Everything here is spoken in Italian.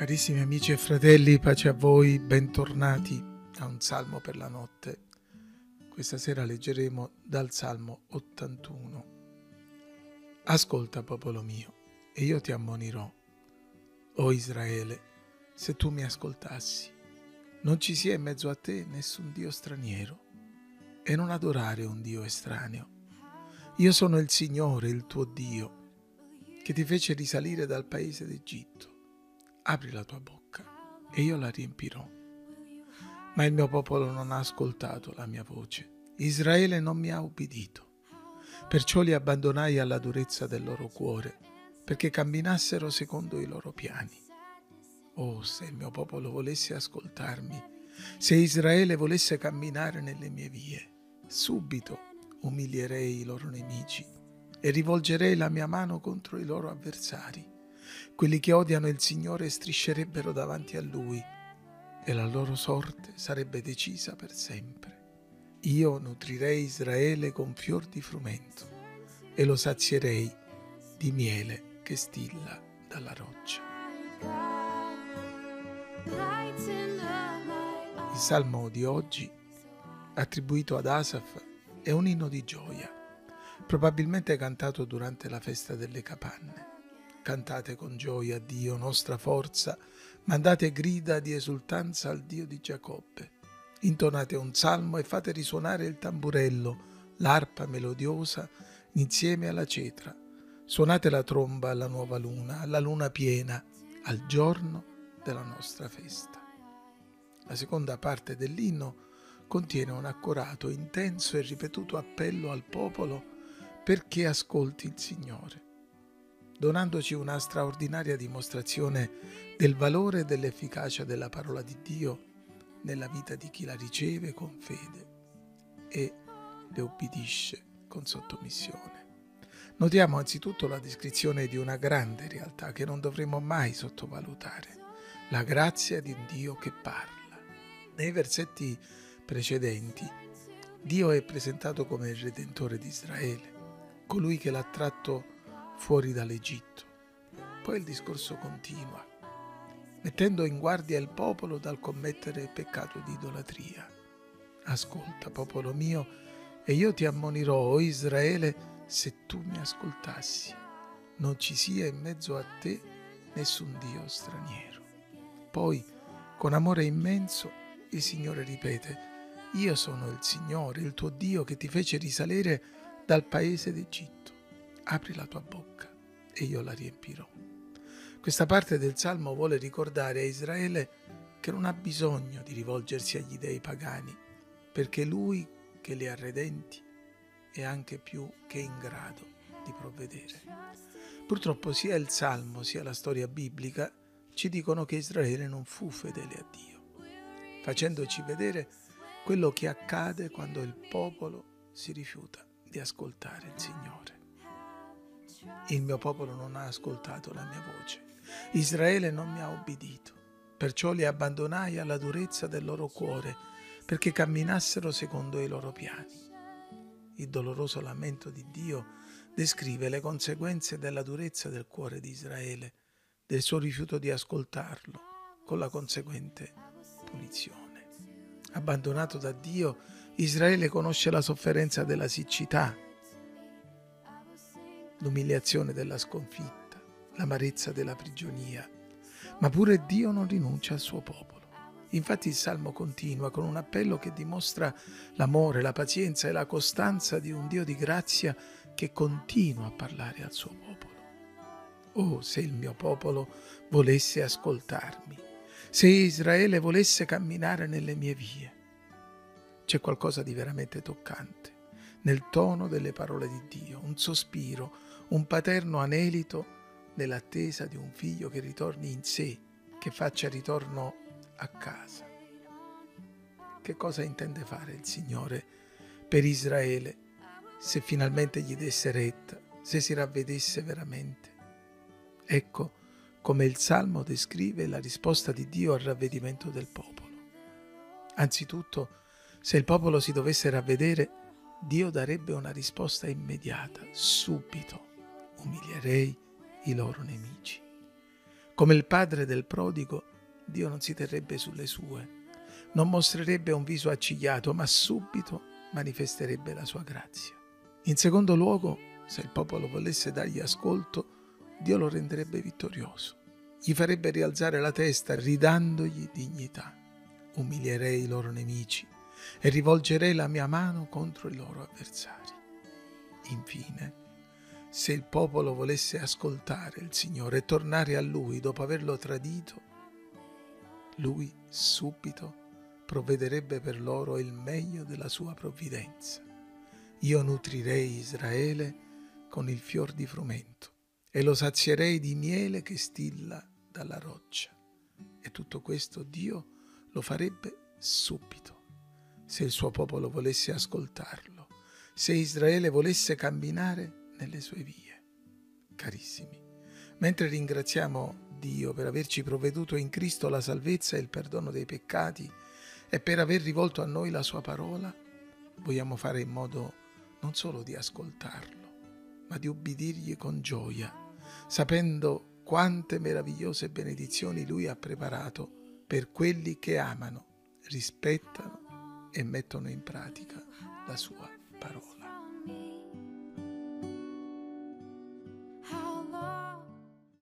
Carissimi amici e fratelli, pace a voi, bentornati a un salmo per la notte. Questa sera leggeremo dal Salmo 81. Ascolta, popolo mio, e io ti ammonirò. O Israele, se tu mi ascoltassi, non ci sia in mezzo a te nessun Dio straniero, e non adorare un Dio estraneo. Io sono il Signore, il tuo Dio, che ti fece risalire dal paese d'Egitto apri la tua bocca e io la riempirò. Ma il mio popolo non ha ascoltato la mia voce, Israele non mi ha ubbidito. Perciò li abbandonai alla durezza del loro cuore, perché camminassero secondo i loro piani. Oh, se il mio popolo volesse ascoltarmi, se Israele volesse camminare nelle mie vie, subito umilierei i loro nemici e rivolgerei la mia mano contro i loro avversari quelli che odiano il Signore striscerebbero davanti a Lui e la loro sorte sarebbe decisa per sempre. Io nutrirei Israele con fior di frumento e lo sazierei di miele che stilla dalla roccia. Il salmo di oggi, attribuito ad Asaf, è un inno di gioia, probabilmente cantato durante la festa delle capanne. Cantate con gioia a Dio, nostra forza, mandate grida di esultanza al Dio di Giacobbe. Intonate un salmo e fate risuonare il tamburello, l'arpa melodiosa insieme alla cetra. Suonate la tromba alla nuova luna, alla luna piena, al giorno della nostra festa. La seconda parte dell'inno contiene un accorato, intenso e ripetuto appello al popolo perché ascolti il Signore donandoci una straordinaria dimostrazione del valore e dell'efficacia della parola di Dio nella vita di chi la riceve con fede e le obbedisce con sottomissione. Notiamo anzitutto la descrizione di una grande realtà che non dovremmo mai sottovalutare, la grazia di Dio che parla. Nei versetti precedenti Dio è presentato come il Redentore di Israele, colui che l'ha tratto fuori dall'Egitto. Poi il discorso continua, mettendo in guardia il popolo dal commettere il peccato di idolatria. Ascolta, popolo mio, e io ti ammonirò, o Israele, se tu mi ascoltassi. Non ci sia in mezzo a te nessun Dio straniero. Poi, con amore immenso, il Signore ripete, io sono il Signore, il tuo Dio che ti fece risalire dal paese d'Egitto apri la tua bocca e io la riempirò. Questa parte del Salmo vuole ricordare a Israele che non ha bisogno di rivolgersi agli dei pagani, perché lui che li ha redenti è anche più che in grado di provvedere. Purtroppo sia il Salmo sia la storia biblica ci dicono che Israele non fu fedele a Dio, facendoci vedere quello che accade quando il popolo si rifiuta di ascoltare il Signore. Il mio popolo non ha ascoltato la mia voce. Israele non mi ha obbedito. Perciò li abbandonai alla durezza del loro cuore, perché camminassero secondo i loro piani. Il doloroso lamento di Dio descrive le conseguenze della durezza del cuore di Israele, del suo rifiuto di ascoltarlo, con la conseguente punizione. Abbandonato da Dio, Israele conosce la sofferenza della siccità, l'umiliazione della sconfitta, l'amarezza della prigionia, ma pure Dio non rinuncia al suo popolo. Infatti il Salmo continua con un appello che dimostra l'amore, la pazienza e la costanza di un Dio di grazia che continua a parlare al suo popolo. Oh, se il mio popolo volesse ascoltarmi, se Israele volesse camminare nelle mie vie. C'è qualcosa di veramente toccante nel tono delle parole di Dio, un sospiro, un paterno anelito nell'attesa di un figlio che ritorni in sé, che faccia ritorno a casa. Che cosa intende fare il Signore per Israele se finalmente gli desse retta, se si ravvedesse veramente? Ecco come il Salmo descrive la risposta di Dio al ravvedimento del popolo. Anzitutto, se il popolo si dovesse ravvedere, Dio darebbe una risposta immediata, subito umilierei i loro nemici. Come il padre del prodigo, Dio non si terrebbe sulle sue, non mostrerebbe un viso accigliato, ma subito manifesterebbe la sua grazia. In secondo luogo, se il popolo volesse dargli ascolto, Dio lo renderebbe vittorioso. Gli farebbe rialzare la testa ridandogli dignità. Umilierei i loro nemici e rivolgerei la mia mano contro i loro avversari. Infine, se il popolo volesse ascoltare il Signore e tornare a Lui dopo averlo tradito, Lui subito provvederebbe per loro il meglio della sua provvidenza. Io nutrirei Israele con il fior di frumento e lo sazierei di miele che stilla dalla roccia. E tutto questo Dio lo farebbe subito, se il suo popolo volesse ascoltarlo, se Israele volesse camminare nelle sue vie. Carissimi, mentre ringraziamo Dio per averci provveduto in Cristo la salvezza e il perdono dei peccati e per aver rivolto a noi la sua parola, vogliamo fare in modo non solo di ascoltarlo, ma di ubbidirgli con gioia, sapendo quante meravigliose benedizioni lui ha preparato per quelli che amano, rispettano e mettono in pratica la sua parola.